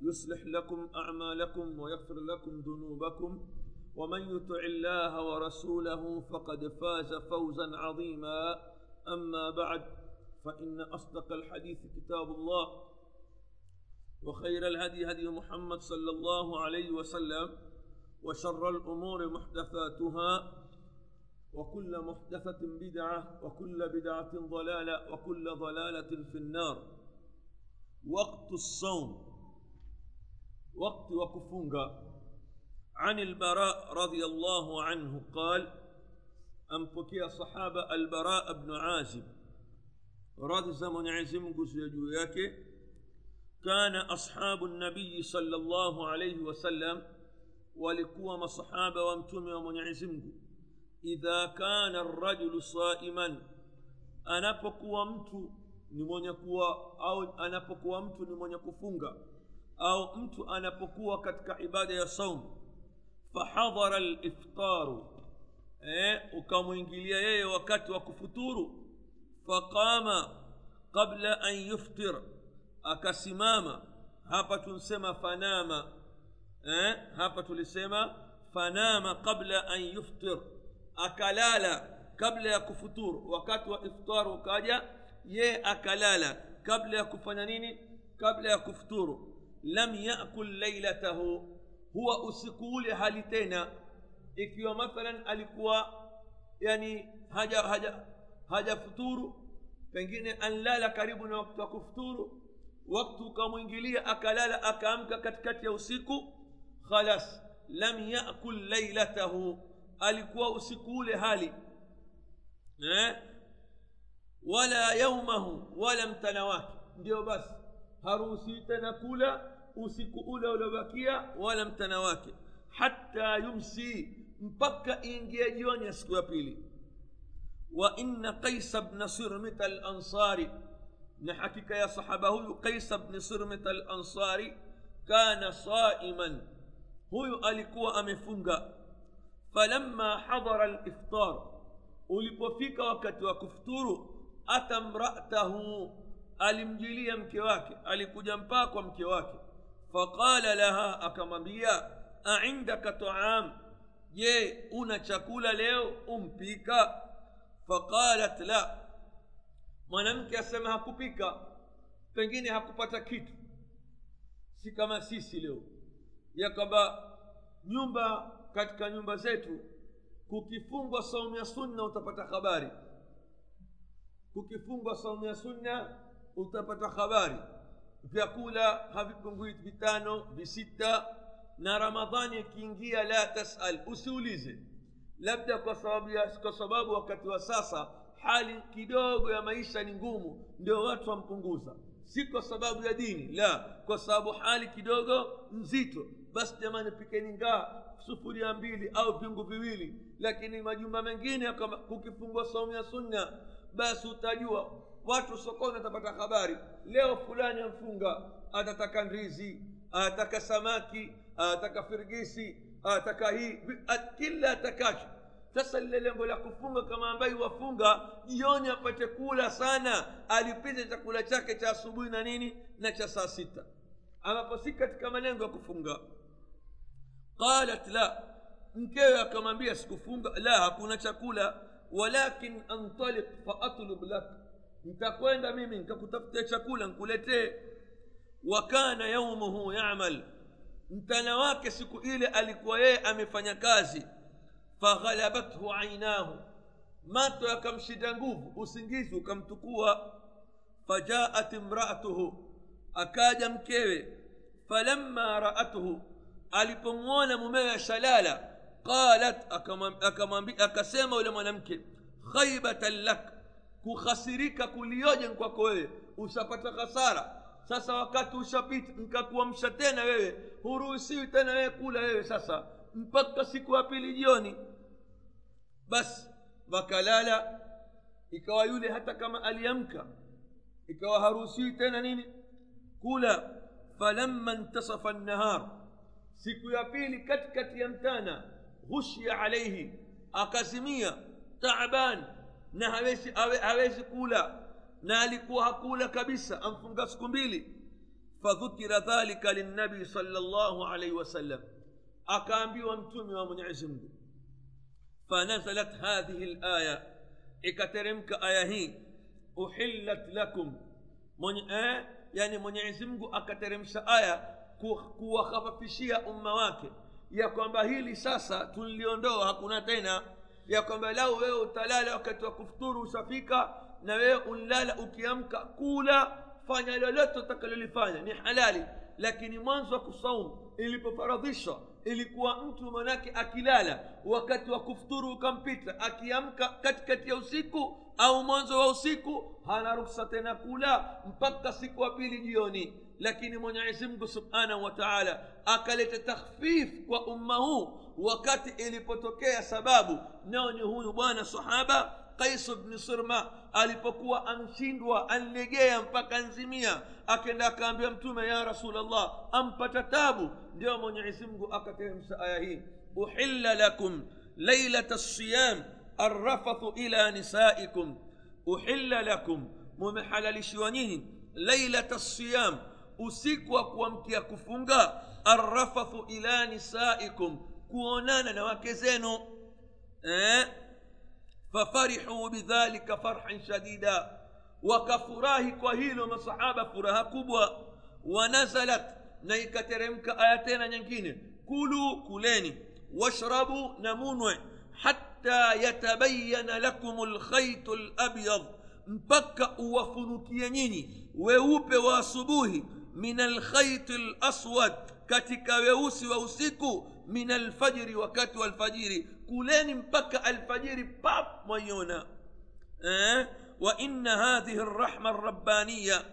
يصلح لكم أعمالكم ويغفر لكم ذنوبكم. ومن يطع الله ورسوله فقد فاز فوزا عظيما. أما بعد فإن أصدق الحديث كتاب الله وخير الهدي هدي محمد صلى الله عليه وسلم وشر الأمور محدثاتها وكل محدثة بدعة وكل بدعة ضلالة وكل ضلالة في النار. وقت الصوم. وقت وكفونغا. عن البراء رضي الله عنه قال أمبكي صحابة البراء بن عازب. رضي زمن عزم يجوياك. كان أصحاب النبي صلى الله عليه وسلم ولكوا مصحابة وامتم ومن عزمه idha kana rajulu saiman anapokuwa mtu ni mwenye kuwa au anapokuwa mtu ni mwenye kufunga au mtu anapokuwa katika ibada ya saum fahadhara liftaru eh, ukamwingilia yeye wakati wa kufuturu faqama qabla an yuftir akasimama hapa tunsema fanama eh, hapa tulisema fanama qabla an yuftir akalala kabla ya kufuturu wakati wa iftar ukaja ye akalala kabla ya kufanya nini kabla ya kufuturu lam yakul lailatahu huwa usiku ule hali tena ikiwa mathalan alikuwa yani haja haja hajafuturu pengine anlala karibu na wakati wa kufuturu wakti ukamwingilia akalala akaamka katikati ya usiku khalas lam yakul lailatahu alikuwa usiku ule hali eh? wala yaumahu wala mtana wake ndio basi haruhusi تنكولا kula usiku ule uliobakia wala mtana wake hata yumsi mpaka iingie jioni ya وإن قيس بن سرمت الأنصاري نحكيك يا صحابة قيس بن سرمت الأنصاري كان صائما. هو ألقوا أمي فنجا فلما حضر الإفطار ولقوا فيك وكت وكفتور أتمرأته alimjilia mke wake alikuja mpaka kwa mke wake. Faqala laha akamwambia aindaka taam je una chakula leo? Umpika. Faqalat la. Mwanamke asema hakupika pengine hakupata kitu. Si kama sisi leo. Ya kwamba nyumba katika nyumba zetu kukifungwa saumu ya sunna utapata habari. Kukifungwa saumu ya sunna utapata habari. Vyakula havipungui vitano visita na ramadhani ikiingia la tasal. Usiulize. Labda kwa sababu ya, kwa sababu wakati wa sasa hali kidogo ya maisha ni ngumu ndio watu wampunguza. Si kwa sababu ya dini la kwa sababu hali kidogo nzito. Basi jamani pikeni ngaa sufuria mbili au vyungu viwili. Lakini majumba mengine kama kukifungwa saumu ya sunna basi utajua watu sokoni watapata habari leo fulani amfunga atataka ndizi atataka samaki atataka firgisi atataka hii kila atakacho sasa lile lengo la kufunga kama ambaye wafunga jioni apate kula sana alipize chakula chake cha asubuhi na nini na cha saa sita ambapo si katika malengo ya kufunga qalat la mkewe akamwambia sikufunga la hakuna chakula walakin antaliq faatlub lak ntakwenda mimi nikakutafutia chakula nkuletee wa kana yaumuhu yamal mtana wake siku ile alikuwa yeye amefanya kazi faghalabathu ainahu mato yakamshinda nguvu usingizi ukamtukua fajaat imraatuhu akaja mkewe falamma raatuhu alipomwona mumewe shalala qalat akasema yule mwanamke khaibatan lak kukhasirika kulioje kwako wewe ushapata hasara sasa wakati ushapita nkakuamsha tena wewe huruhusiwi tena wewe kula wewe sasa mpaka siku ya pili jioni basi wakalala ikawa yule hata kama aliamka ikawa haruhusiwi tena nini kula falamma intasafa nnahar siku ya pili katikati ya mtana ghushia alaihi akazimia taban na hawezi, hawezi kula na alikuwa hakula kabisa amfunga siku mbili fadhukira dhalika linnabii sala llahu alaihi wasallam akaambiwa mtume wa mwenyezi mungu fanazalat hadhihi laya ikateremka aya hii uhillat lakum mwenye, eh, yani mwenyezi mungu akateremsha aya kuwakhafafishia umma wake ya kwamba hili sasa tuliondoa hakuna tena ya kwamba lau wewe utalala wakati wa kufuturu ushafika na wewe unlala ukiamka kula fanya lolote utakalolifanya ni halali. Lakini mwanzo wa kusaumu ilipofaradhishwa ilikuwa mtu manake akilala wakati wa kufuturu ukampita akiamka katikati ya usiku au mwanzo wa usiku hana ruksa tena kula mpaka siku wa pili jioni lakini mwenyezi mungu subhanahu wa taala akaleta takhfif kwa umma huu wakati ilipotokea sababu nao ni huyu bwana sahaba qais bni sirma alipokuwa anshindwa anlegea mpaka nzimia akenda akaambia mtume ya rasulllah ampata tabu ndio mwenyezi mungu akateremsha aya hii uhilla lakum lailata siyam arrafathu ila nisaikum uhilla lakum mumehalalishiwa nyinyi lailata siyam usiku wa kuamkia kufunga arrafathu ila nisaikum kuonana na wake zenu eh? fafarihuu bidhalika farhan shadida wakafurahi kwa hilo masahaba furaha kubwa wanazalat na ikateremka aya tena nyingine kulu kuleni washrabu na munwe hatta yatabayana lakum lkhaitu labyad mpaka uwafunukie nyinyi weupe wa asubuhi min alkhaiti laswad katika weusi wa usiku min alfajiri wakati wa alfajiri kuleni mpaka alfajiri pap mwaiona eh? wa inna hadhihi rrahma rabbaniya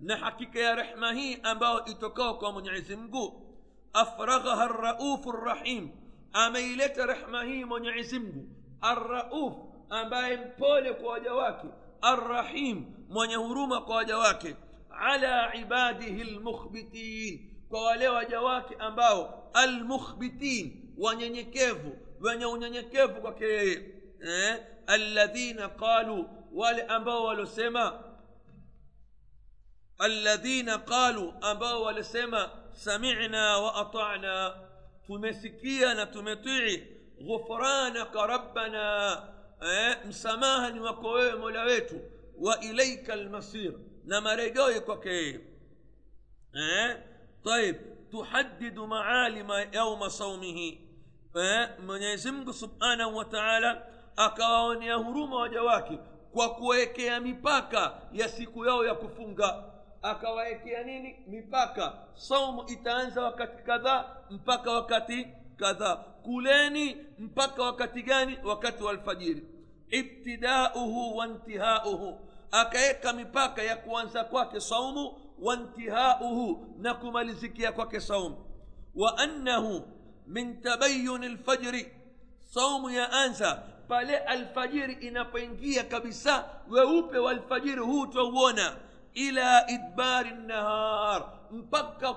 na hakika ya rehma hii ambayo itokao kwa mwenyezi mungu afraghaha raufu rrahim ameileta rehma hii mwenyezi mungu arrauf ambaye mpole kwa waja wake arrahim mwenye huruma kwa waja wake على عباده المخبتين. كوالي وجواك أمباو المخبتين ونينيكيف ونينيكيف وكي إيه؟ الذين قالوا والي أمباو والسما الذين قالوا أمباو والسما سمعنا وأطعنا. تمسكينا تمتعي غفرانك ربنا أه؟ مسماها وكوي وإليك المصير. Marejeo kwake yeye eh? طيب تحدد معالم يوم صومه subhanahu wa taala akawaonea huruma waja wake kwa kuwekea mipaka ya siku yao ya kufunga akawawekea nini mipaka saumu itaanza wakati kadhaa mpaka wakati kadhaa kuleni mpaka wakati gani wakati wa alfajiri ibtidauhu wa ntihauhu akaweka mipaka ya kuanza kwake saumu wa ntihauhu na kumalizikia kwake saumu wa annahu min tabayuni lfajri saumu ya anza pale alfajiri inapoingia kabisa weupe wa alfajiri huu twauona ila idbari nahar mpaka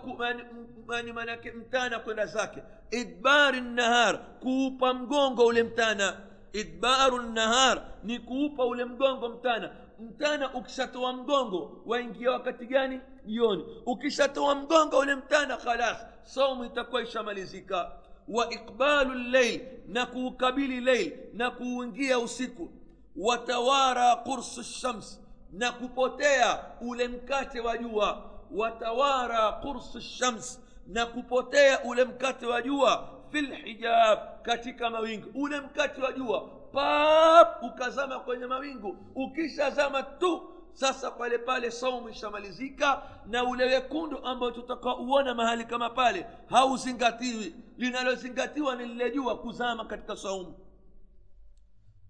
mani manake mtana kwenda zake idbari nahar kuupa mgongo ule mtana idbaru nahar ni kuupa ule mgongo mtana mtana ukishatoa mgongo waingia wakati gani jioni ukishatoa mgongo ule mtana khalas saumu itakuwa ishamalizika wa iqbalu llail na kuukabili leil na kuuingia usiku watawara qursu shams na kupotea ule mkate wa jua watawara qursu shams na kupotea ule mkate wa jua fil hijab katika mawingu ule mkate wa jua pap ukazama kwenye mawingu ukishazama tu sasa pale pale saumu ishamalizika na ule wekundu ambao tutakaouona mahali kama pale hauzingatiwi linalozingatiwa ni lile jua kuzama katika saumu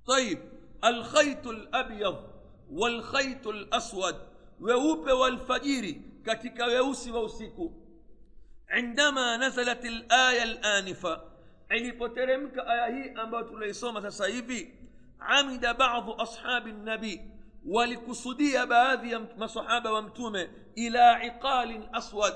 طيب الخيط الأبيض والخيط الأسود weupe walfajiri katika weusi wa usiku indama nazalat laya lanifa ilipoteremka aya hii ambayo tunaisoma sasa hivi amida badu ashabi nabii walikusudia baadhi ya masahaba wa mtume ila iqalin aswad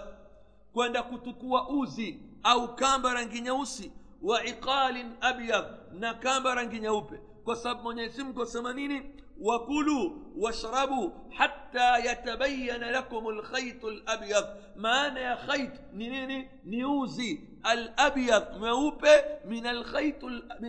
kwenda kutukua uzi au kamba rangi nyeusi wa iqalin abyad na kamba rangi nyeupe kwa sababu mwenyezi mungu asema nini wakulu washrabu hatta yatabayana lakum lkhaitu labyad maana ya khait ni nini ni uzi alabyad mweupe min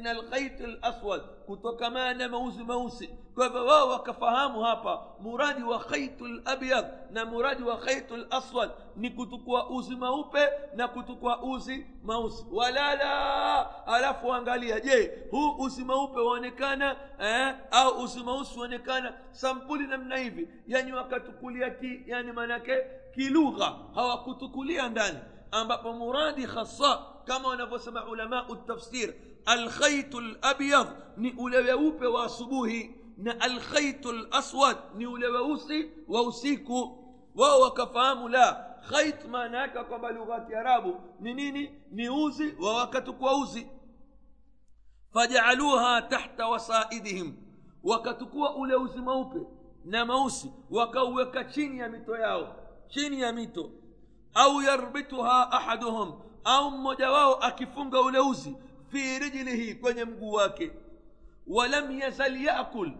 alkhait laswad kutokamana na mauzi meusi kwa hivyo wao wakafahamu hapa muradi wa khaitu labyad na muradi wa khaitu laswad ni kutukua uzi meupe na kutukua uzi mausi walala alafu angalia je huu uzi meupe waonekana eh, au uzi mausi waonekana sampuli namna hivi yani wakatukulia ki yani maanake kilugha hawakutukulia ndani ambapo muradi hasa kama wanavyosema ulamau tafsir alkhaitu labyad ni ule weupe wa asubuhi na alkhaitu laswad ni ule weusi wa usiku wao wakafahamu la khait maana yake kwamba lugha ya kiarabu ni nini ni uzi wa wakatukua uzi fajaaluha tahta wasaidihim wakatukua ule uzi mweupe na mausi wakauweka chini ya mito yao chini ya mito أو يربطها أحدهم. أو مجواه أكفنغ أولوزي في رجله كون يمقواك ولم يزل يأكل.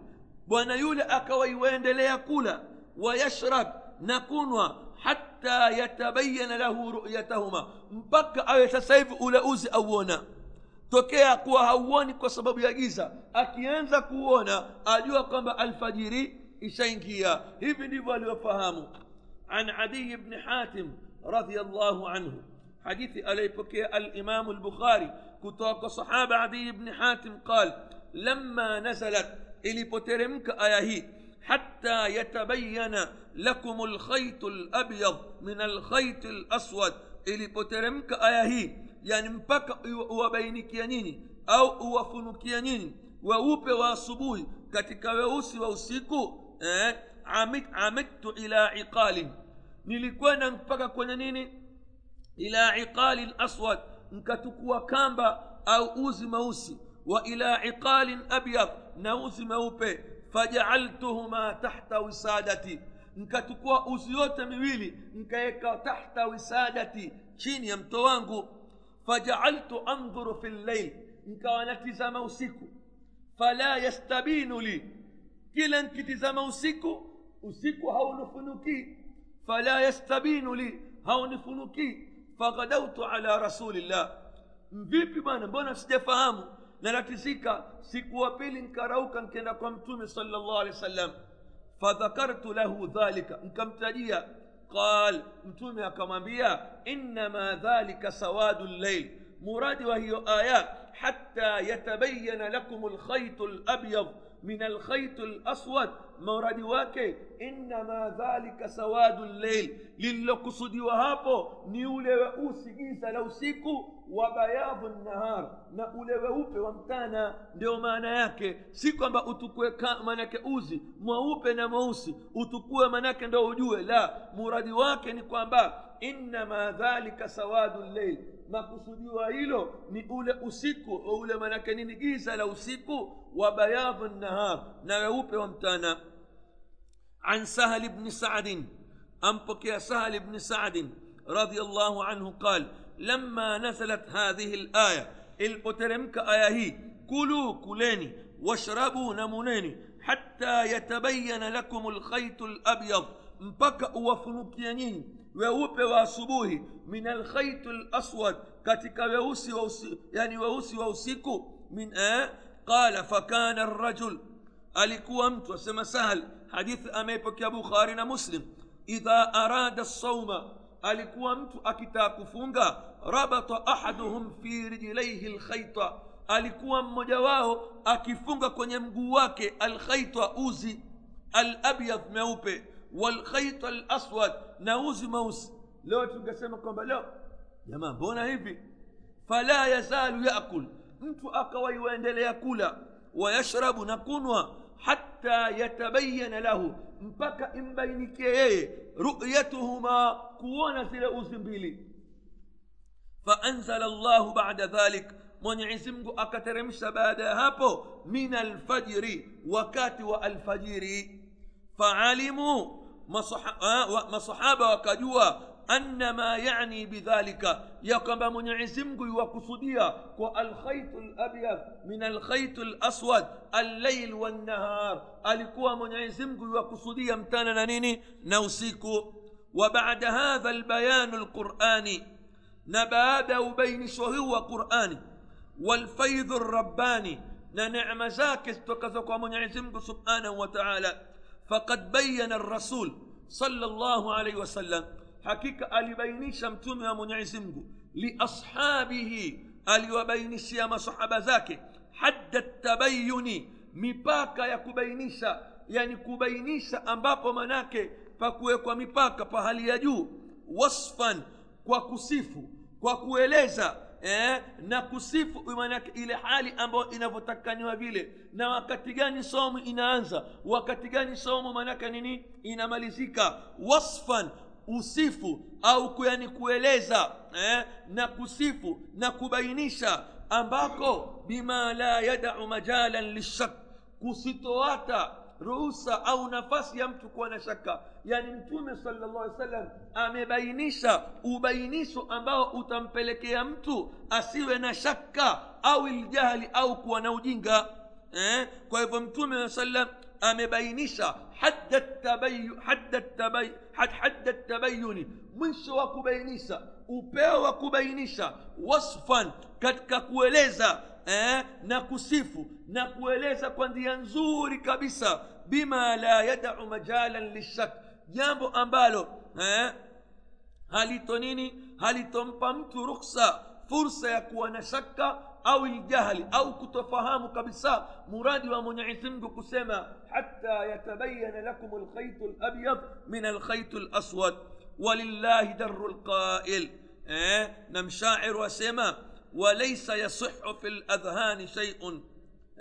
ونيول أكوي ويندل يقول ويشرب. نكونوا حتى يتبين له رؤيتهما. مبكى أو يتسيف أولوزي أولا tokea kuwa hauoni kwa sababu ya giza akianza kuona ajua kwamba alfajiri ishaingia hivi ndivyo aliyofahamu an adii رضي الله عنه. حديث علي بكي الإمام البخاري كتاك صحابة عدي بن حاتم قال لما نزلت إلي بترمك آيهي حتى يتبين لكم الخيط الأبيض من الخيط الأسود. إلي بترمك آيهي يعني مبك وبينك ينيني أو وفنك ينيني. ووبي وصبوي كتك ووسي ووسيكو إيه، عمدت إلى عقالٍ nilikwenda mpaka kwenye nini ila iqalin aswad nkatukua kamba au uzi meusi wa ila iqalin abyad na uzi meupe fajaaltuhuma tahta wisadati nkatukua uzi yote miwili nkaweka tahta wisadati chini ya mto wangu fajaaltu andhuru fi llail nkawa natizama usiku fala yastabinu li kila nkitizama usiku usiku haunifunukii fala yastabinu li haunifunukii faghadautu ala rasulillah mvipi bwana mbona sijafahamu natatizika siku wa pili nkarauka nkenda kwa mtume sala llah alehi wa sallam fadhakartu lahu dhalika nkamtajia qal mtume akamwambia innama dhalika sawadu llail muradi wa hiyo aya hatta yatabayana lakum lkhaitu labyad من الخيط الأسود. مورد واكي. إنما ذلك سواد الليل. للقصد وهابو. نيول وأوس إيسا لو سيكو. وبياض النهار. نقول وأوب ومتانا ديو ما ناياك سيكو أما أتكوى ما ناك أوزي. ما أوب نموسي أتكوى ما ناك لا. مورد واكي نكوى إنما ذلك سواد الليل. Makusudiwa hilo ni ule usiku ule manake nini giza la usiku wa bayadhu nahar na weupe wa mtana. عن سهل بن سعد أنبك سهل بن سعد رضي الله عنه قال لما نزلت هذه الآية البترمك آيه كلوا كليني واشربوا نمونيني حتى يتبين لكم الخيط الأبيض mpaka uwafunukia nyinyi weupe wa asubuhi min alkhaitu laswad katika weusi wa usi, yani weusi wa usiku min eh, qala fakana rajul alikuwa mtu asema sahal hadithi ameipokea bukhari na muslim idha arada sauma alikuwa mtu akitaka kufunga rabata ahaduhum fi rijlaihi lkhaita alikuwa mmoja wao akifunga kwenye mguu wake alkhaita uzi alabyadh meupe والخيط الأسود. نعوذ موس. لو تقسم قمبا لو. يا ما بونا هيفي. فلا يزال يأكل. أنت أقوى وين يأكل ويشرب نكونوا حتى يتبين له. مبكا إن بينك رؤيتهما كونا سيلا أوزمبيلي فأنزل الله بعد ذلك. من عزمك أكترمش بعد هابو. من الفجر وكاتوا الفجر. فعلموا آه، ما صحابة وكجوا أن ما يعني بذلك. يقب من عزمك وقصديا الخيط الأبيض من الخيط الأسود الليل والنهار. ألقوا من عزمك وقصديا امتانا نيني نوسيك وبعد هذا البيان القرآني نبادا بين شهو وقرآن. والفيض الرباني ننعم زاكس تكذك من سبحانه وتعالى. فقد بين الرسول صلى الله عليه وسلم. حقيقة ألي بيني شمتوم يا منعزمك لأصحابه ألي وبيني سيما صحابة ذاك. حد التبين مباكا يا كبينيسا يعني كبينيسا أمباب مناك. فكويك ومباكا فهل يجو؟ وصفا وكسيف وكويليزا eh, na kusifu ile hali ambayo inavyotakaniwa vile. Na wakati gani somo inaanza? Wakati gani somo maanake nini? Inamalizika. Wasfan usifu au yani kueleza eh, na kusifu na kubainisha ambako bima la yadau majalan lishak kusitoata ruhusa au nafasi ya mtu kuwa na shaka yani mtume salllah alih amebainisha ubainisho ambao utampelekea mtu asiwe na shaka au iljahli au kuwa na ujinga eh? kwa hivyo mtume aa sallam amebainisha hadda tabayuni mwisho wa kubainisha upeo wa kubainisha wasfan katika kueleza eh, na kusifu na kueleza kwa njia nzuri kabisa bima la yadau majalan lishak jambo ambalo eh, halito nini halitompa mtu ruksa fursa ya kuwa na shaka au iljahli au kutofahamu kabisa muradi wa mwenyezi mungu kusema hata yatabayana lakum lkhaitu labyad min alkhaitu laswad walillahi daru lqail eh, na mshair wasema walaisa yasihu fi ladhhani shaiun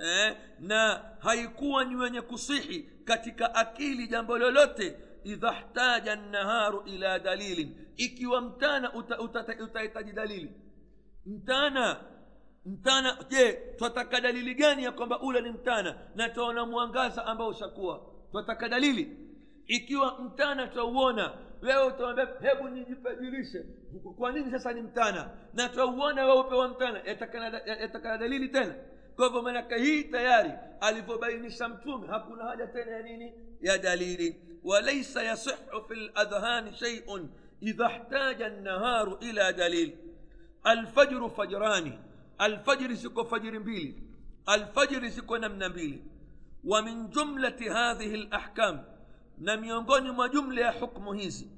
eh, na haikuwa ni wenye kusihi katika akili jambo lolote idha htaja nnaharu ila dalilin ikiwa mtana utahitaji uta, uta, uta, dalili. Mtana mtana je twataka dalili gani ya kwamba ule ni mtana na twaona mwangaza ambao ushakuwa? Twataka dalili. Ikiwa mtana twauona wewe utawambia hebu nijipajilishe kwa nini sasa ni mtana na twauona weupe wa mtana yatakana dalili tena kwa hivyo manaka hii tayari alivyobainisha mtume hakuna haja tena ya nini ya dalili walaisa yasihu fi ladhhani sheiun idha htaja nnaharu ila dalil alfajru fajrani alfajri ziko fajiri mbili alfajri ziko namna mbili wa min jumlati hadhihi lahkam na miongoni mwa jumla ya hukmu hizi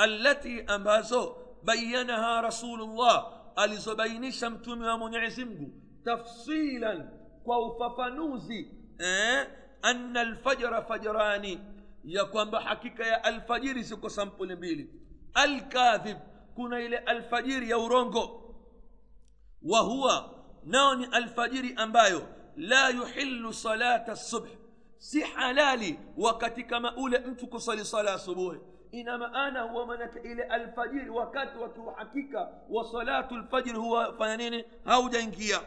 التي أمازو بينها رسول الله. الزبين شمتم ومنعزمه تفصيلا كوففانوزي إيه؟ أن الفجر فجراني. يكون بحقيقة يا الفجر سيكو سمبول بيلي الكاذب كنا إلى الفجر يورونغو. وهو نون الفجر أمبايو. لا يحل صلاة الصبح. si halali wakati kama ule mtu kusali sala asubuhi ina maana huwa manake ile alfajiri wakati wa kiuhakika wa salatu lfajiri huwa fanya nini haujaingia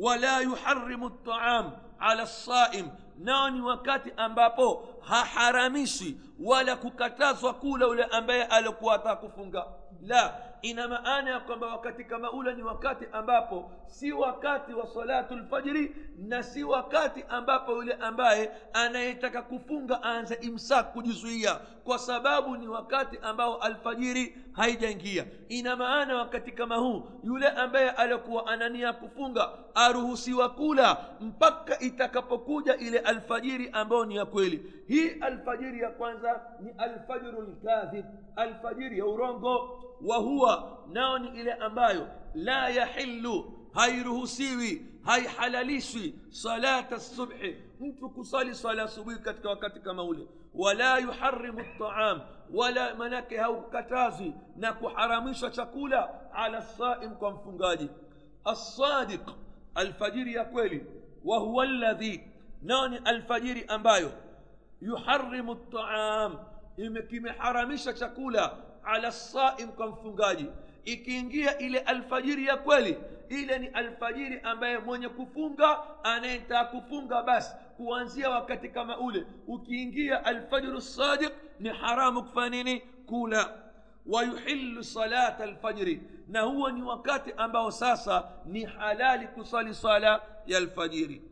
wala yuharimu ltaam ala lsaim nao ni wakati ambapo haharamishi wala kukatazwa kula ule ambaye alikuwa ataka kufunga la ina maana ya kwamba wakati kama ule ni wakati ambapo si wakati wa salatu lfajiri na si wakati ambapo yule ambaye anayetaka kufunga aanze imsak kujizuia kwa sababu ni wakati ambao alfajiri haijaingia. Ina maana wakati kama huu yule ambaye alikuwa anania kufunga aruhusiwa kula mpaka itakapokuja ile alfajiri ambayo ni ya kweli. Hii alfajiri ya kwanza ni alfajiru lkadhib alfajiri ya urongo وهو ناون إلى أمبايو. لا يحل هاي رهوسيوي هاي حلاليشي صلاة الصبح. انتو كصالي صلاة الصبح كتك وكتك مولي. ولا يحرم الطعام ولا منك هاو كتازي ناكو حرامشة شكولة على الصائم كم فنغادي الصادق الفجير يقولي وهو الذي ناون الفجير أمبايو. يحرم الطعام. إمكي محرمشة شكولة ala saim kwa mfungaji ikiingia ile alfajiri ya kweli ile ni alfajiri ambaye mwenye kufunga anayetaka kufunga basi kuanzia wakati kama ule ukiingia alfajiru sadiq ni haramu kufanya nini kula wayuhilu salata alfajri na huo ni wakati ambao sasa ni halali kusali sala ya alfajiri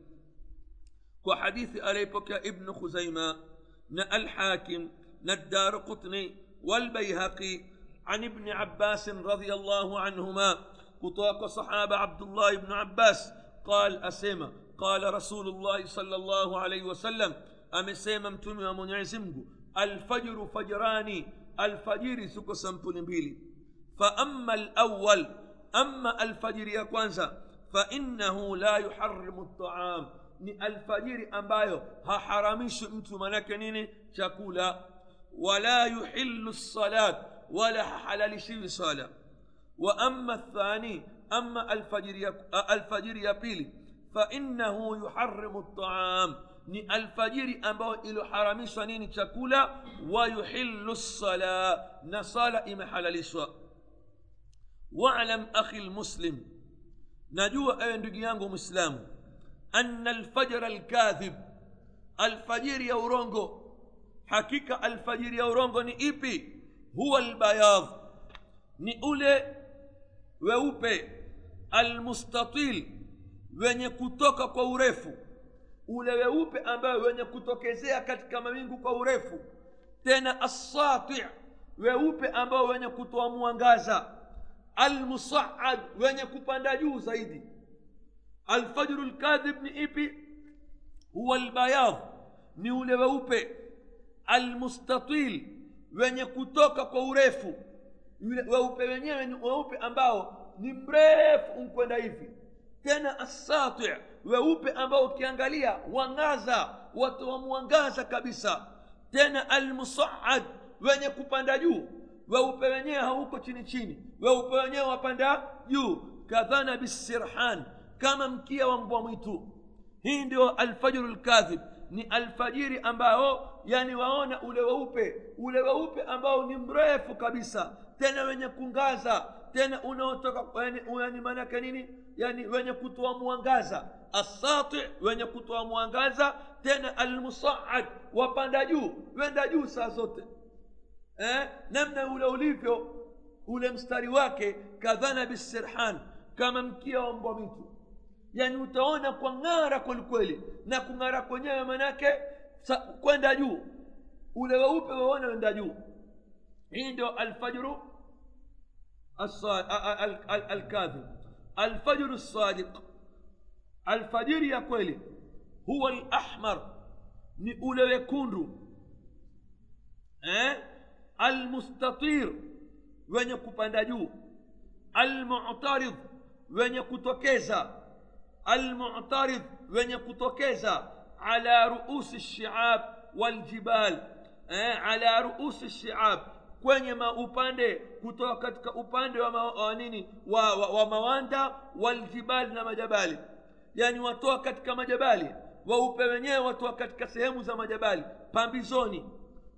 kwa hadithi aliyepokea ibnu khuzaima na alhakim na قطني والبيهقي عن ابن عباس رضي الله عنهما كتوك صحابة عبد الله بن عباس قال أسيما قال رسول الله صلى الله عليه وسلم أمسيما متومي ومن يعزمه الفجر فجران alfajiri ziko sampuli mbili. فأما الأول ama alfajiri ya kwanza فإنه لا يحرم الطعام. ni alfajiri ambayo haharamishi mtu manake nini chakula ولا يحل الصلاة wala hahalalishiwi sala وأما الثاني ama alfajiri alfajiri ya pili فإنه يحرم الطعام ni alfajiri ambayo iliyoharamishwa nini chakula wayuhilu lsala na sala imehalalishwa walam akhi lmuslim najua ewe ndugu yangu mwislamu ana alfajra alkadhib alfajiri ya urongo hakika alfajiri ya urongo ni ipi? Huwa albayadh. Ni ule weupe almustatil wenye kutoka kwa urefu. Ule weupe ambayo wenye kutokezea katika mawingu kwa urefu. Tena assati weupe ambao wenye kutoa mwangaza. Almusaad wenye kupanda juu zaidi. Alfajru lkadhib ni ipi? Huwa lbayad ni ule weupe almustatil wenye kutoka kwa urefu. Weupe wenyewe ni weupe ambao ni mrefu unkwenda hivi. Tena assati weupe ambao ukiangalia wangaza watoa mwangaza kabisa. Tena almusaad wenye kupanda juu. Weupe wenyewe hauko chini chini. Weupe wenyewe wapanda juu. Kadhana bisirhan kama mkia wa mbwa mwitu. Hii ndio alfajru lkadhib ni alfajiri ambao yani waona ule weupe ule weupe ambao ni mrefu kabisa tena wenye kungaza tena unaotoka yani, yani maanake nini? Yani wenye kutoa mwangaza. Assati wenye kutoa mwangaza tena almusaad wapanda juu wenda juu saa zote. Eh? namna ule ulivyo ule mstari wake kadhana bisirhan kama mkia wa mbwa mwitu yani utaona kwa ng'ara kwelikweli na kung'ara kwenyewe manake kwenda juu ule weupe waona wenda juu hii ndio alfajru alkadhib alfajru lsadiq alfajiri ya kweli huwa lahmar ni ule wekundu eh? almustatir wenye kupanda juu almutaridh wenye kutokeza almutaridh wenye kutokeza ala ruusi lshiab waljibal eh, ala ruusi lshiab kwenye maupande kutoka katika upande wa, ma, wa nini wa, wa, wa mawanda waljibali na majabali yani watoa katika majabali waupe wenyewe watoa katika sehemu za majabali pambizoni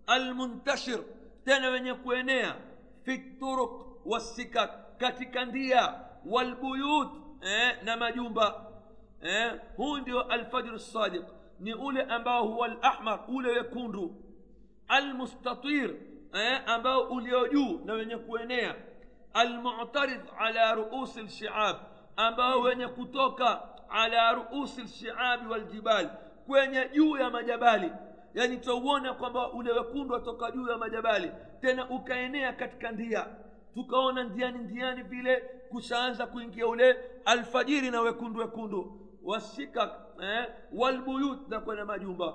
almuntashir tena wenye kuenea fi turuq wassikak katika ndia walbuyut eh, na majumba eh, huu ndio alfajru sadiq ni ule ambao huwa alahmar ule wekundu almustatir eh, ambao ulio juu na wenye kuenea almutaridh ala ruusi lshiab ambao wenye kutoka ala ruusi lshiabi waljibali kwenye juu ya majabali yani tutauona kwamba ule wekundu watoka juu ya majabali tena ukaenea katika ndia tukaona ndiani ndiani vile kushaanza kuingia ule alfajiri na wekundu wekundu wasika eh, walbuyut na kwenye majumba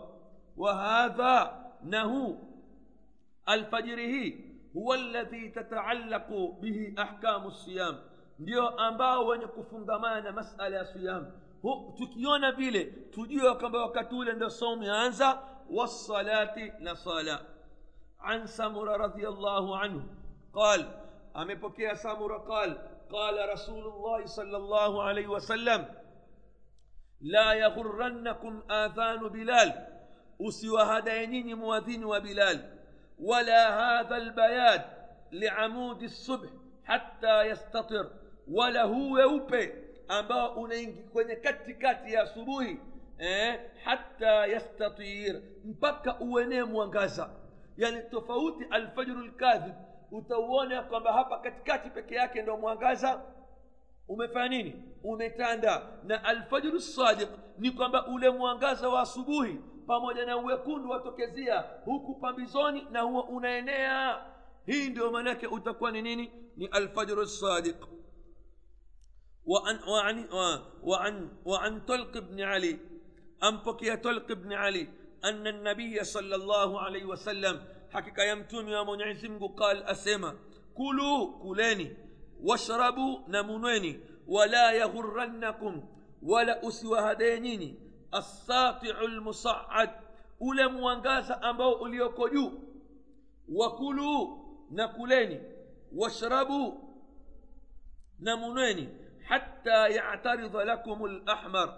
wa hadha na huu alfajiri hii huwa alladhi tataallaqu bihi ahkamu siyam ndio ambao wenye kufungamana na masala ya siyam tukiona vile tujue kwamba wakati ule ndio saumu yaanza wassalati na sala an samura radiallahu anhu qal amepokea samura qal qala rasulullahi sal llahu alaihi wasallam لا يغرنكم آثان بلال. أسوهدينين مواذين وبلال. ولا هذا البياد لعمود الصبح حتى يستطر. ولا هو يوبة أما أنينك كوني كاتي كاتي يا صبوي إيه؟ حتى يستطير. بك أوينيم وانغازا يعني تفوت الفجر الكاذب وتوانا كما هبا كاتي كتي بكياكي نوم وانغازا umefanya nini umetanda na alfajru sadiq ni kwamba ule mwangaza wa asubuhi pamoja na uwekundu watokezea huku pambizoni na huwa unaenea hii ndio maanake utakuwa ni nini ni alfajru sadiq وعن وعن وعن وعن طلق بن علي أمبكي طلق بن علي أن النبي صلى الله عليه وسلم حقيقة يمتون يا منعزم قال أسما كلوا كلاني واشربوا نمونيني ولا يغرنكم ولا أسوى هدينيني. الساطع المصعد ولم وانغاز أمبو اليوكوجو وكلوا نكليني واشربوا نمونيني حتى يعترض لكم الأحمر.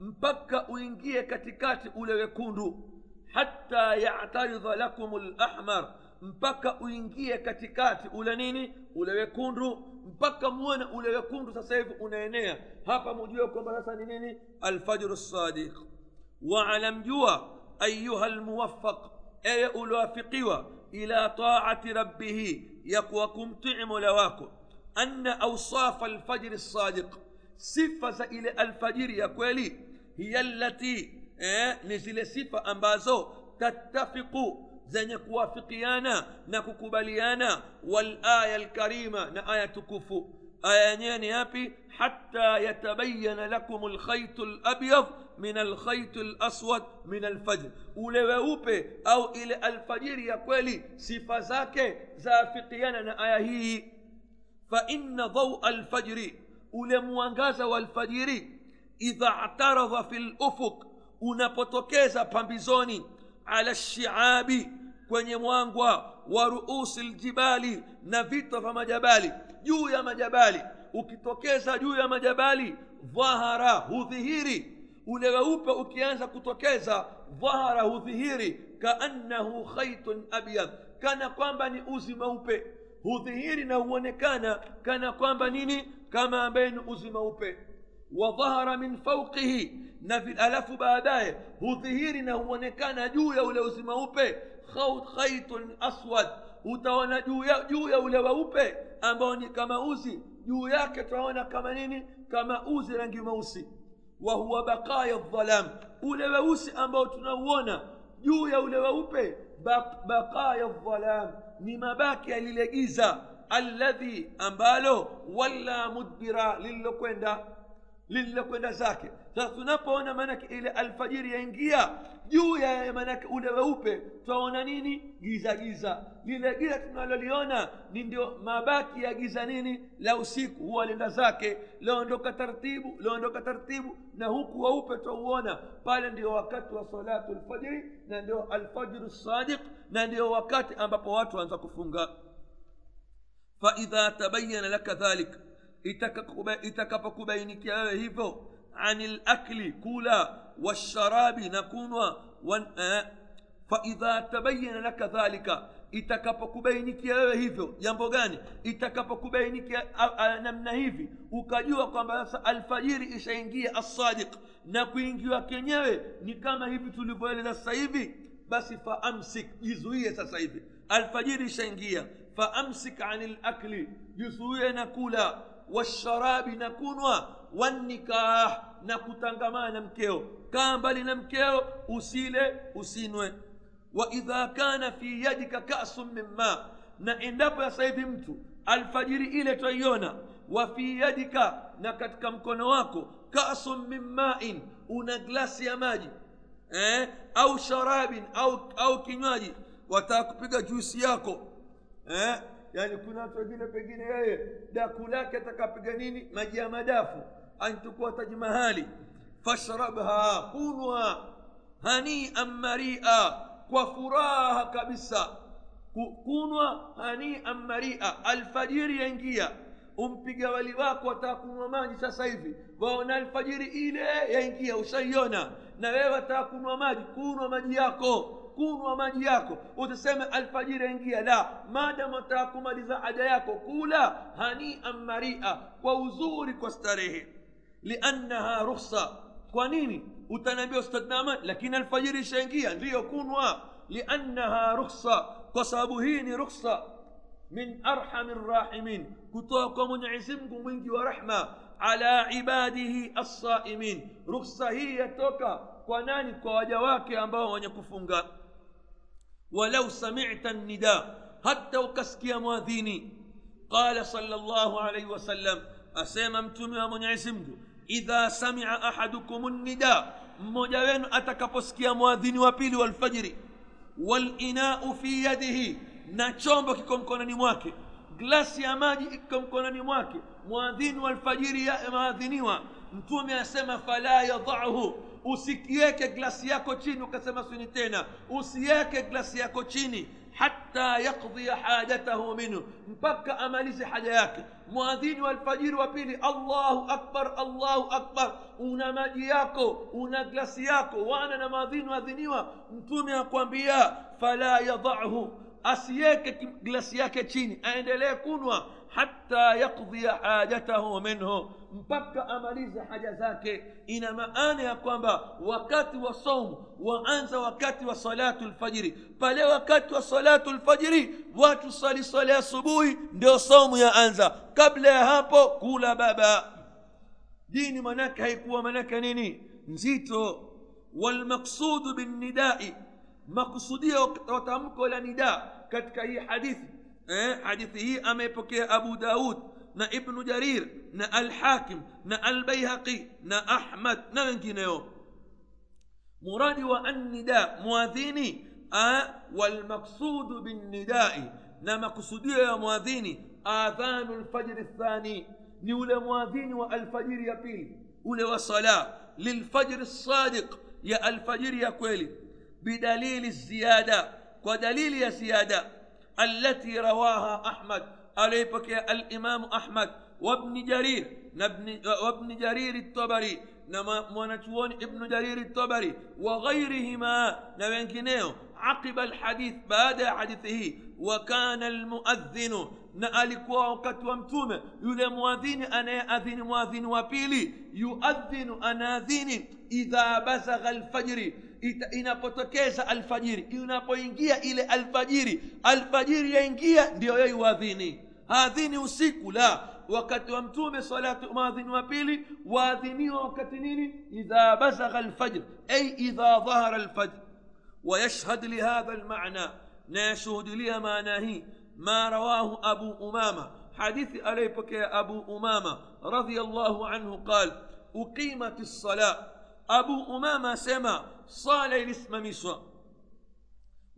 مبكا وينجيه كتكات أولي حتى يعترض لكم الأحمر. مبكا وينجيه كتكات أولنيني أولي mpaka muone ule wekundu sasa hivi unaenea hapa mujue kwamba sasa ni nini alfajru sadiq waalam jua ayuha lmuwafaq ewe uliowafikiwa ila taati rabbihi ya kuwa kumtii mola wako أن أوصاف الفجر الصادق صفة إلى الفجر يا كويلي هي التي eh, ni zile sifa ambazo tattafiqu zenye kuwafikiana na kukubaliana walaya lkarima na aya tukufu aya yenyewe ni yapi hata yatabayana lakum lkhaitu labyad min alkhaitu laswad min alfajr ule weupe au ile alfajiri ya kweli sifa zake zaafikiana na aya hii فإن ضوء الفجر ulemwangaza wa alfajiri idha ataradha fi lufuk unapotokeza pambizoni ala shiabi kwenye mwangwa wa ruusi ljibali na vito vya majabali juu ya majabali ukitokeza juu ya majabali dhahara hudhihiri ule weupe ukianza kutokeza dhahara hudhihiri kaannahu khaitun abyad kana kwamba ni uzi mweupe hudhihiri na huonekana kana kwamba nini kama ambaye ni uzi mweupe wadhahara min fauqihi na alafu baadaye hudhihiri na huonekana juu ya ule uzi mweupe khaitun aswad utaona juu ya, juu ya ule weupe ambao ni kama uzi juu yake tutaona kama nini kama uzi rangi mweusi wa huwa baqaya dhalam ule weusi ambao tunauona juu ya ule weupe baqaya dhalam ni mabaki ya lile giza alladhi ambalo walla mudbira lililokwenda lililokwenda zake. Sasa tunapoona maanake ile alfajiri yaingia juu ya maanake ule weupe twaona nini? Giza giza. Lile giza tunaloliona ni ndio mabaki ya giza nini? La usiku. Huwa lenda zake. Laondoka taratibu laondoka taratibu na huku weupe twauona. Pale ndio wakati wa salatu lfajiri na ndio alfajru sadiq na ndio wakati ambapo watu waanza kufunga. Faidha tabayana laka dhalik itakapokubainikia wewe hivyo ani lakli kula washarabi na kunwa faidha tabayana laka dhalika itakapokubainikia wewe hivyo jambo gani itakapokubainikia namna hivi ukajua kwamba sasa alfajiri ishaingia assadiq na kuingiwa kenyewe ni kama hivi tulivyoeleza sasa hivi basi faamsik jizuie sasa hivi alfajiri ishaingia faamsik ani lakli jizuie na kula washarabi na kunwa wannikah na kutangamana na mkeo kaa mbali na mkeo usile usinwe waidha kana fi yadika kasun min ma na endapo sasa hivi mtu alfajiri ile twaiona wa fi yadika na katika mkono wako kasun min main una glasi ya maji eh? au sharabin au, au kinywaji wataka kupiga juisi yako eh? Yaani kuna watu wengine pengine yeye daku lake atakapiga nini? Maji ya madafu. Antukua taji mahali. Fashrabha kunwa hanian maria kwa furaha kabisa. Kunwa hanian maria alfajiri yaingia. Umpiga wali wako wataka kunwa maji sasa hivi. Waona alfajiri ile yaingia ushaiona. Na wewe wataka kunwa maji kunwa maji yako kunwa maji yako utaseme alfajiri yaingia la madam wataka kumaliza haja yako kula hanian maria kwa uzuri kwa starehe liannaha rukhsa kwa nini utaniambia ustadh naman lakini alfajiri ishaingia ndiyo kunwa liannaha rukhsa kwa sababu hii ni rukhsa min arhami rrahimin kutoka kwa mwenyezi mungu mwingi wa rahma ala ibadihi assaimin rukhsa hii yatoka kwa nani kwa waja wake ولو سمعت النداء حتى وكسكي يا مؤذيني قال صلى الله عليه وسلم أسيما امتم يا من عزمك إذا سمع أحدكم النداء مجاوين أتكبسك يا مؤذيني وبيل والفجر. والإناء في يده نتشومبك كم كونني مواكي غلاس يا ماجي كم كونني مواكي مؤذين والفجر يا مؤذيني mtume asema fala yadahu usikiweke glasi yako chini ukasema sini tena usiweke glasi yako chini hata yakdhia hajatahu minhu mpaka amalize haja yake mwadhini wa alfajiri wa pili allahu akbar allahu akbar una maji yako una glasi yako wana na maadhini waadhiniwa mtume akwambia fala yadahu asiweke glasi yake chini aendelee kunwa hata yakdhia hajatahu minhu mpaka amalize haja zake ina maana ya kwamba wakati wa saumu waanza wakati wa salatu lfajiri pale wakati wa salatu lfajiri watu sali sala ya asubuhi ndio saumu yaanza kabla ya hapo kula baba dini manake haikuwa manake nini nzito walmaqsudu binnidai makusudio wa tamko la nida katika hii hadithi eh, hadithi hii ameipokea abu daud na ibnu jarir na alhakim na albaihaqi na ahmad na wengineo muradi wa annida mwadhini walmaqsudu binnidai na makusudio ya mwadhini adhanu lfajri thani ni ule mwadhini wa alfajiri ya pili ule wa sala lilfajri lsadiq ya alfajiri ya kweli بدليل الزيادة ودليل يا زيادة التي رواها أحمد. عليك الإمام أحمد. وابن جرير. وابن جرير الطبري. نما منتون ابن جرير الطبري. وغيرهما. نبنكنيو عقب الحديث. بعد حديثه. وكان المؤذن. alikuwa wakati wa mtume yule mwadhini anayeadhini mwadhini wa pili yuadhinu anaadhini idha bazagha alfajri inapotokeza alfajiri inapoingia ile alfajiri alfajiri yaingia ndiyo yeye uadhini haadhini usiku la wakati wa mtume salatu maadhini wa pili waadhiniwa wakati nini idha bazagha alfajr ay idha dhahara alfajr ويشهد لهذا المعنى ناشهد لي معناه ما رواه أبو أمامة حديث أليبك يا أبو أمامة رضي الله عنه قال أقيمت الصلاة أبو أمامة سمع صالة الاسم مسوى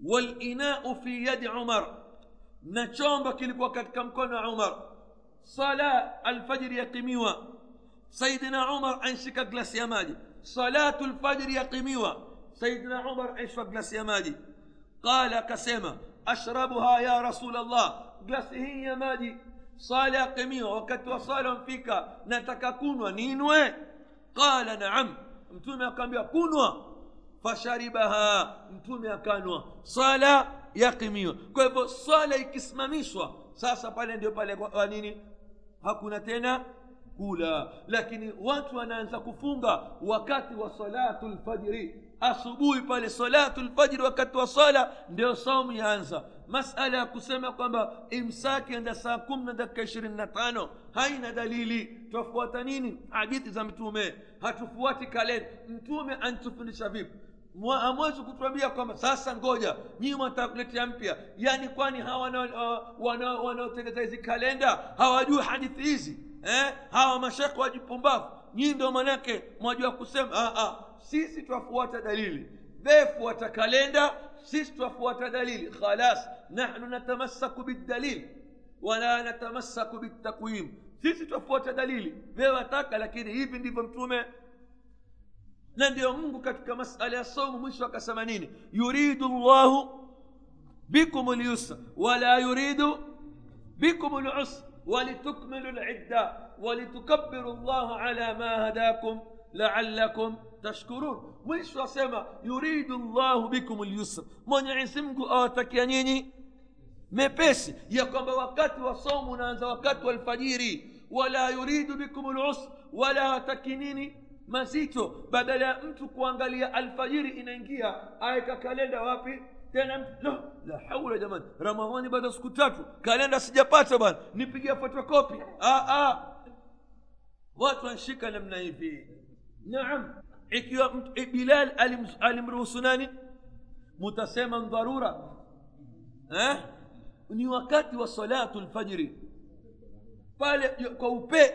والإناء في يد عمر. نشومبك لك كم كن عمر. صلاة الفجر يقيموا سيدنا عمر أنشك جلس يا ماجي صلاة الفجر يقيموا سيدنا عمر أنشك جلس يا ماجي قال كسيما أشربها يا رسول الله. جلس هي يا ماجي صلاة قيموا وقت وصال فيك. نتككون نينوي قال نعم. Mtume akaambia kunwa. Fasharibaha. Mtume akanwa. Swala yakimiwa kwa hivyo swala ikisimamishwa sasa pale ndio pale kwa nini? Hakuna tena kula. Lakini watu wanaanza kufunga wakati wa salatu lfajiri asubuhi pale salatu lfajiri wakati wa sala ndio saumu yaanza. Masala ya kusema kwamba imsaki enda saa kumi na dakika ishirini na tano haina dalili. Twafuata nini? Hadithi za mtume hatufuati kalenda mtume antufundisha vipi hamwezi kutuambia kwamba sasa ngoja nyii mwatakuletea mpya yaani kwani hawa wanaotengeza hizi kalenda hawajui hadithi hizi eh? hawa mashekhe wajipumbavu nyii ndo manake mwajua kusema ah, ah. sisi twafuata dalili befuata kalenda sisi twafuata dalili khalas nahnu natamassaku bildalil wala natamassaku biltakwim sisi twafuata dalili wewataka lakini hivi ndivyo mtume na ndio mungu katika masala ya saumu mwisho akasema nini yuridu llahu bikum lyusra wala yuridu bikum lusra walitukmilu lidda walitukabiru llaha ala ma hadakum laalakum tashkurun mwisho asema yuridu llahu bikum mwenyezi mungu awatakia nyinyi mepesi ya kwamba wakati wa somu unaanza wakati wa alfajiri wala yuridu bikum lusra wala hawataki nini mazito badala ya mtu kuangalia alfajiri inaingia aweka kalenda wapi tena mtu la, la haula jamani ramadhani baada siku tatu kalenda sijapata bwana nipigia fotokopi watu wanshika namna hivi naam ikiwa bilal alimruhusu nani mutasema dharura eh? Ni wakati wa salatu lfajiri pale kwa upe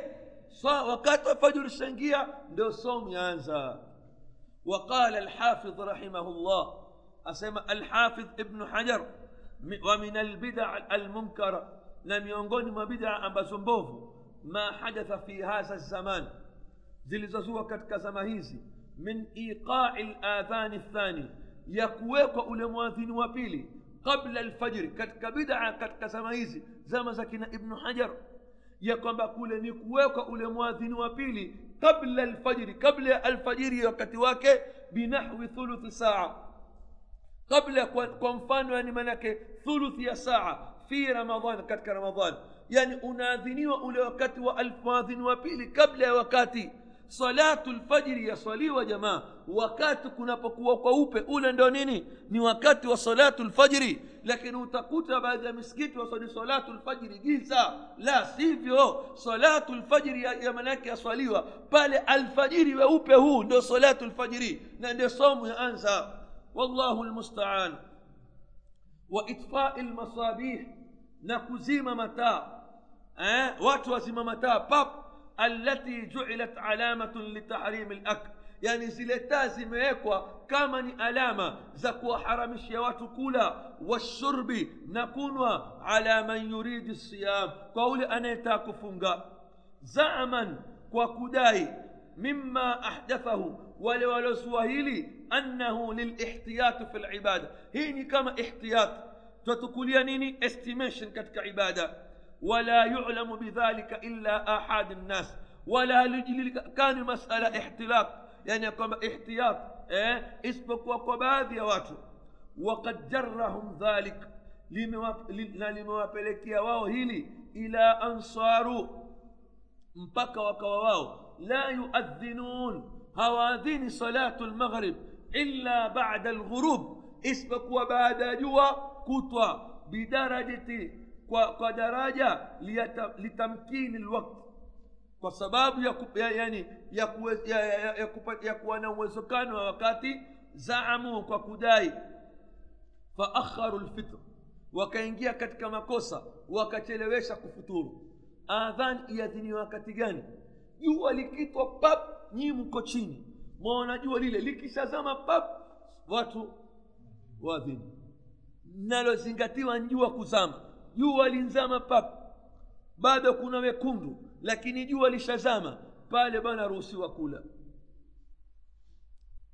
so, wakati wa fajiri ushaingia ndio somu yaanza وقال الحافظ رحمه الله أسمى الحافظ ابن حجر ومن البدع المنكرة لم ينقل ما بدع أم بزنبوف ما حدث في هذا الزمان zilizozua katika zama hizi min iqai ladhani thani ya kuwekwa ule mwadhini wa pili qabla alfajri katika bidaa katika zama hizi zama za kina ibnu hajar ya kwamba kule ni kuwekwa ule mwadhini wa pili qabla alfajri kabla ya alfajiri wakati wake binahwi thuluthi saa kabla kwa, kwa mfano yani manake thuluthi ya saa fi ramadhan katika ramadhan yani unaadhiniwa ule wakati wa almuadhini wa pili kabla ya wakati salatu lfajiri yaswaliwa jamaa wakati kunapokuwa kweupe ule ndo nini ni wakati wa salatu lfajiri lakini utakuta baadhi ya misikiti waswali salatu lfajiri giza la sivyo salatu lfajiri ya, ya manake yaswaliwa pale alfajiri weupe huu ndio salatu lfajiri na ndio somu yaanza wallahu lmustaan wa itfai lmasabih na kuzima mataa eh? watu wazima mataa pap التي جعلت علامة لتحريم الأكل. يعني زلتازم يكوى كما ألامة زكوى حرم الشيوات كولا والشرب نكون على من يريد الصيام. قول أنا يتاكو فنقا زعما وكداي مما أحدثه ولوالوسوهيلي أنه للإحتياط في العبادة. هيني كما إحتياط. تتكولينيني استيميشن كتك عبادة. ولا يعلم بذلك إلا أحد الناس. ولا لجل كان مسألة احتلاق. يعني كما احتياط. إيه؟ اسبقوا قباد يا واتو. وقد جرهم ذلك. لما بلك يا واو هيلي. إلى أن صاروا. مبكى وكواواو لا يؤذنون. هواذين صلاة المغرب. إلا بعد الغروب. اسبق بعد جوا كتوى. بدرجة kwa, kwa daraja litamkini lwakti. Kwa sababu ya, ku, ya, yani, ya, ku, ya, ya, ya, ya, kupa, ya kuwa na uwezekano wa wakati zaamu kwa kudai. Faakharu lfitr wakaingia katika makosa wakachelewesha kufuturu. Adhan iadhiniwa wakati gani? Jua likitwa pap nyii mko chini. Mwaona jua lile likishazama pap watu waadhini nalozingatiwa jua kuzama jua linzama pap bado kuna wekundu lakini jua lishazama pale bana ruhusiwa kula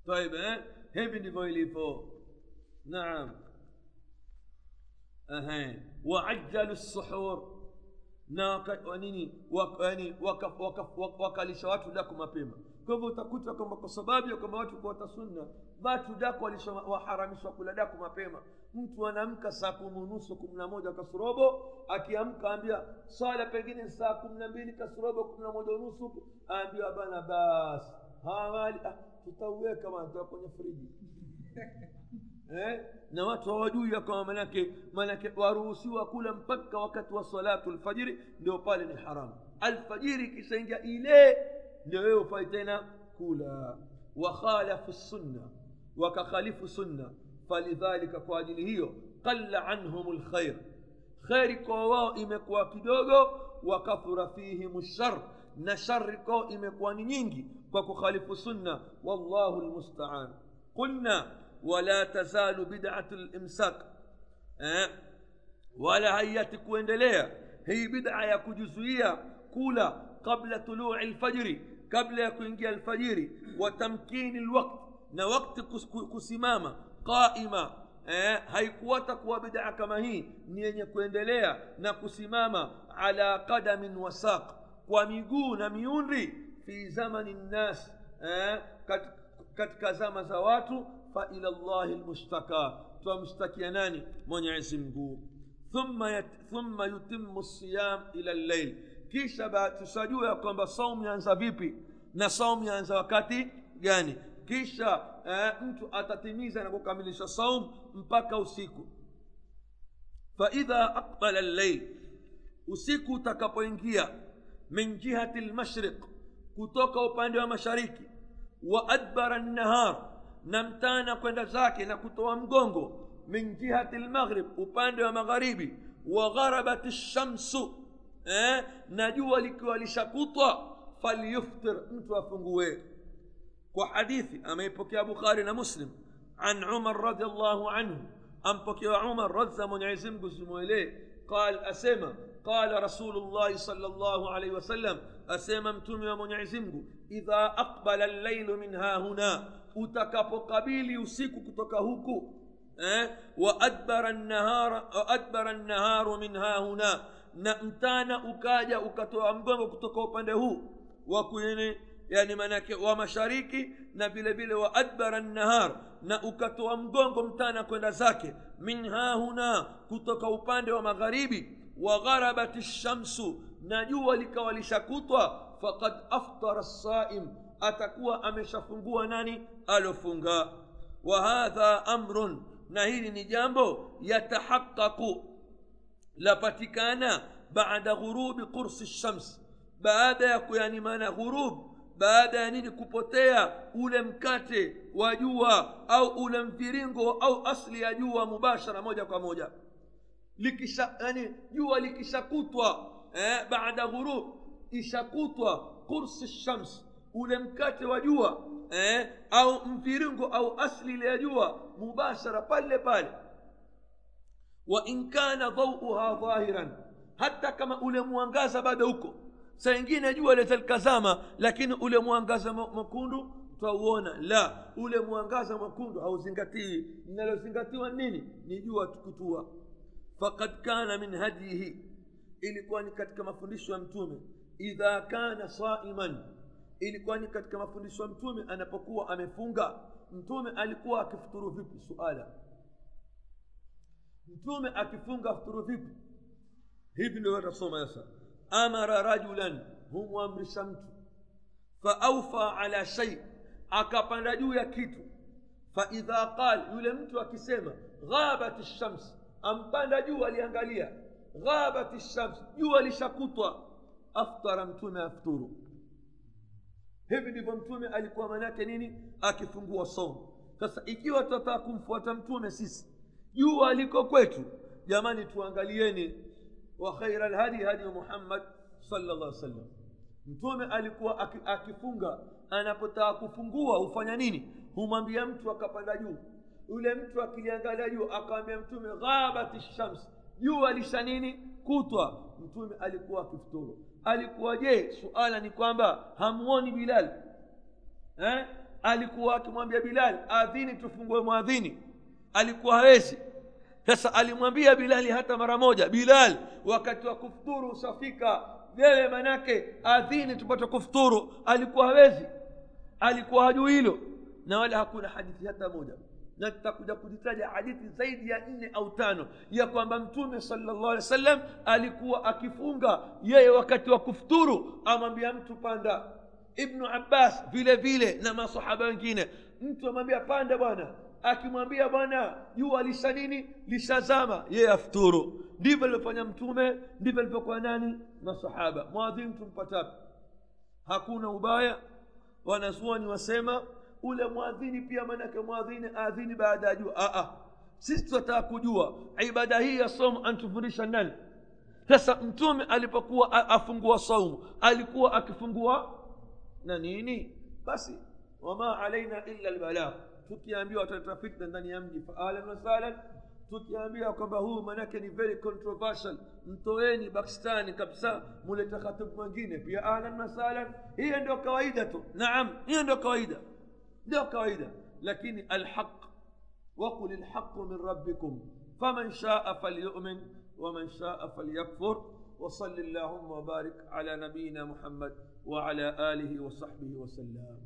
طيب eh? hivi ndivyo ilivyo naam waajjalu lsuhur na nini yani wakalisha watu daku mapema kwa hivyo utakuta kwamba kwa sababu ya kwamba watu kuwata sunna watu daku walishawaharamishwa kula daku mapema mtu anaamka saa kumi unusu kumi na moja kasurobo akiamka ambia swala pengine saa kumi na mbili kasurobo kumi na moja unusu aambiwa bana basi hawali ah, tutauweka bana kwenye friji eh? na watu hawajui ya manake manake waruhusiwa kula mpaka wakati wa salatu lfajiri ndio pale ni haramu alfajiri ikishaingia ile ndio wewe ufai tena kula wakhalafu sunna wakakhalifu sunna falidhalika kwa ajili hiyo qalla anhum lkhair kheri kwa wao imekuwa kidogo wakathura fihim shar na shari kwao imekuwa ni nyingi kwa kukhalifu sunna wallahu lmustaan qulna wala tazalu bidatu limsak eh? wala haiyati kuendelea hii bid'a ya kujuzuia kula qabla tului lfajri kabla ya kuingia alfajiri wa tamkini lwakt na wakti kusimama qaima eh, haikuwata kuwa bid'a kama hii ni yenye kuendelea na kusimama ala qadamin wa saq kwa miguu na miundi fi zamani nnas eh, katika zama za watu fa ila llahi lmushtaka twamshtakia nani mwenyezi mguu thumma, thumma yutimu siyam ila llail kisha tushajua ya kwamba saumu yaanza vipi na saumu yaanza wakati gani kisha eh, mtu atatimiza na kukamilisha saum mpaka usiku faidha aqbala llail usiku utakapoingia min jihati lmashriq kutoka upande wa mashariki wa adbara nnahar na mtana kwenda zake na kutoa mgongo min jihati lmaghrib upande wa magharibi wa gharabat lshamsu eh, na jua likiwa lishakutwa falyuftir mtu afungue وحديثي. أما يبكي أبو خالد مسلم. عن عمر رضي الله عنه. أم بكي عمر رضى من عزم إليه. قال أسيما قال رسول الله صلى الله عليه وسلم. أسيما امتم من عزمك إذا أقبل الليل منها هنا. أتك قبيلي يسيكك تكهوك أه؟ وأدبر النهار أدبر النهار منها هنا. نأمتان أكاجا أكتو أمبام أكتو قوبانه وكويني yani manake wa mashariki na vile vile wa adbara nnahar na ukatoa mgongo mtana kwenda zake min hahuna kutoka upande wa magharibi wa gharabat lshamsu na jua likawa lishakutwa faqad aftara lsaim atakuwa ameshafungua nani alofunga wa hadha amrun na hili ni jambo yatahaqaqu lapatikana baada ghurubi qursi lshams baada ya yani maana ghurub baada ya nini kupotea ule mkate wa jua au ule mviringo au asli ya jua mubashara moja kwa moja likisha yani jua likishakutwa eh, baada ghurub ishakutwa kursi shams ule mkate wa jua eh, au mviringo au asli ile ya jua mubashara pale pale wa in kana dhauha dhahiran hata kama ule mwangaza bado huko saa ingine jua litakazama lakini ule mwangaza mwekundu twauona la ule mwangaza mwekundu hauzingatii. Linalozingatiwa nini? Ni jua tukutua fakad kana min hadihi ilikuwa ni katika mafundisho ya mtume. Idha kana saiman ilikuwa ni katika mafundisho ya mtume anapokuwa amefunga. Mtume alikuwa akifuturu vipi? Suala. Mtume akifunga futuru vipi? Hivi ndio watasoma sasa amara rajulan humwamrisha mtu. Faaufa ala shai akapanda juu ya kitu. Faidha qal yule mtu akisema ghabat lshamsi ampanda juu aliangalia. Ghabat lshamsi jua lishakutwa. Aftara mtume afturu. Hivi ndivyo mtume alikuwa maanaake nini? Akifungua somo. Sasa ikiwa tutataka kumfuata mtume sisi jua liko kwetu. Jamani tuangalieni wa khaira lhadi hadi muhammad salllah alih wasallam mtume alikuwa akifunga anapotaka kufungua hufanya nini humwambia mtu akapanda juu yule mtu akiliangalia juu akamwambia mtume ghabat shams jua lisha nini kutwa mtume alikuwa akifuturu alikuwa je suala ni kwamba hamuoni bilal eh? alikuwa akimwambia bilal adhini tufungue mwadhini alikuwa hawezi sasa alimwambia bilali hata mara moja bilal wakati wa kufuturu usafika wewe manake adhini tupate kufuturu alikuwa hawezi alikuwa hajui hilo na wala hakuna hadithi hata moja na tutakuja kuzitaja hadithi zaidi ya nne au tano ya kwamba mtume salllah alih wa sallam alikuwa akifunga yeye wakati wa kufuturu amwambia mtu panda ibnu abbas vile vile na masahaba wengine mtu amwambia panda bwana akimwambia bwana jua lisha nini lishazama yeye afuturu ndivyo alivyofanya mtume ndivyo alivyokuwa nani masahaba mwadhini tumpatapi hakuna ubaya wanazuoni wasema ule mwadhini pia maanake mwadhini aadhini baada ya jua sisi tunataka kujua ibada hii ya somo antufundisha nani sasa mtume alipokuwa afungua saumu alikuwa akifungua na nini basi wama alaina illa lbalagh tukiambiwa wataleta fitna ndani ya mji faalan wasalan tukiambiwa kwamba huu manake ni very controversial mtoeni pakistani kabisa muleta khatibu mwingine pia ahlan wasalan hiyo ndio kawaida tu naam hiyo ndio kawaida ndio kawaida lakini alhaq وقل الحق من ربكم فمن شاء فليؤمن ومن شاء فليكفر وصل اللهم وبارك على نبينا محمد وعلى اله وصحبه وسلم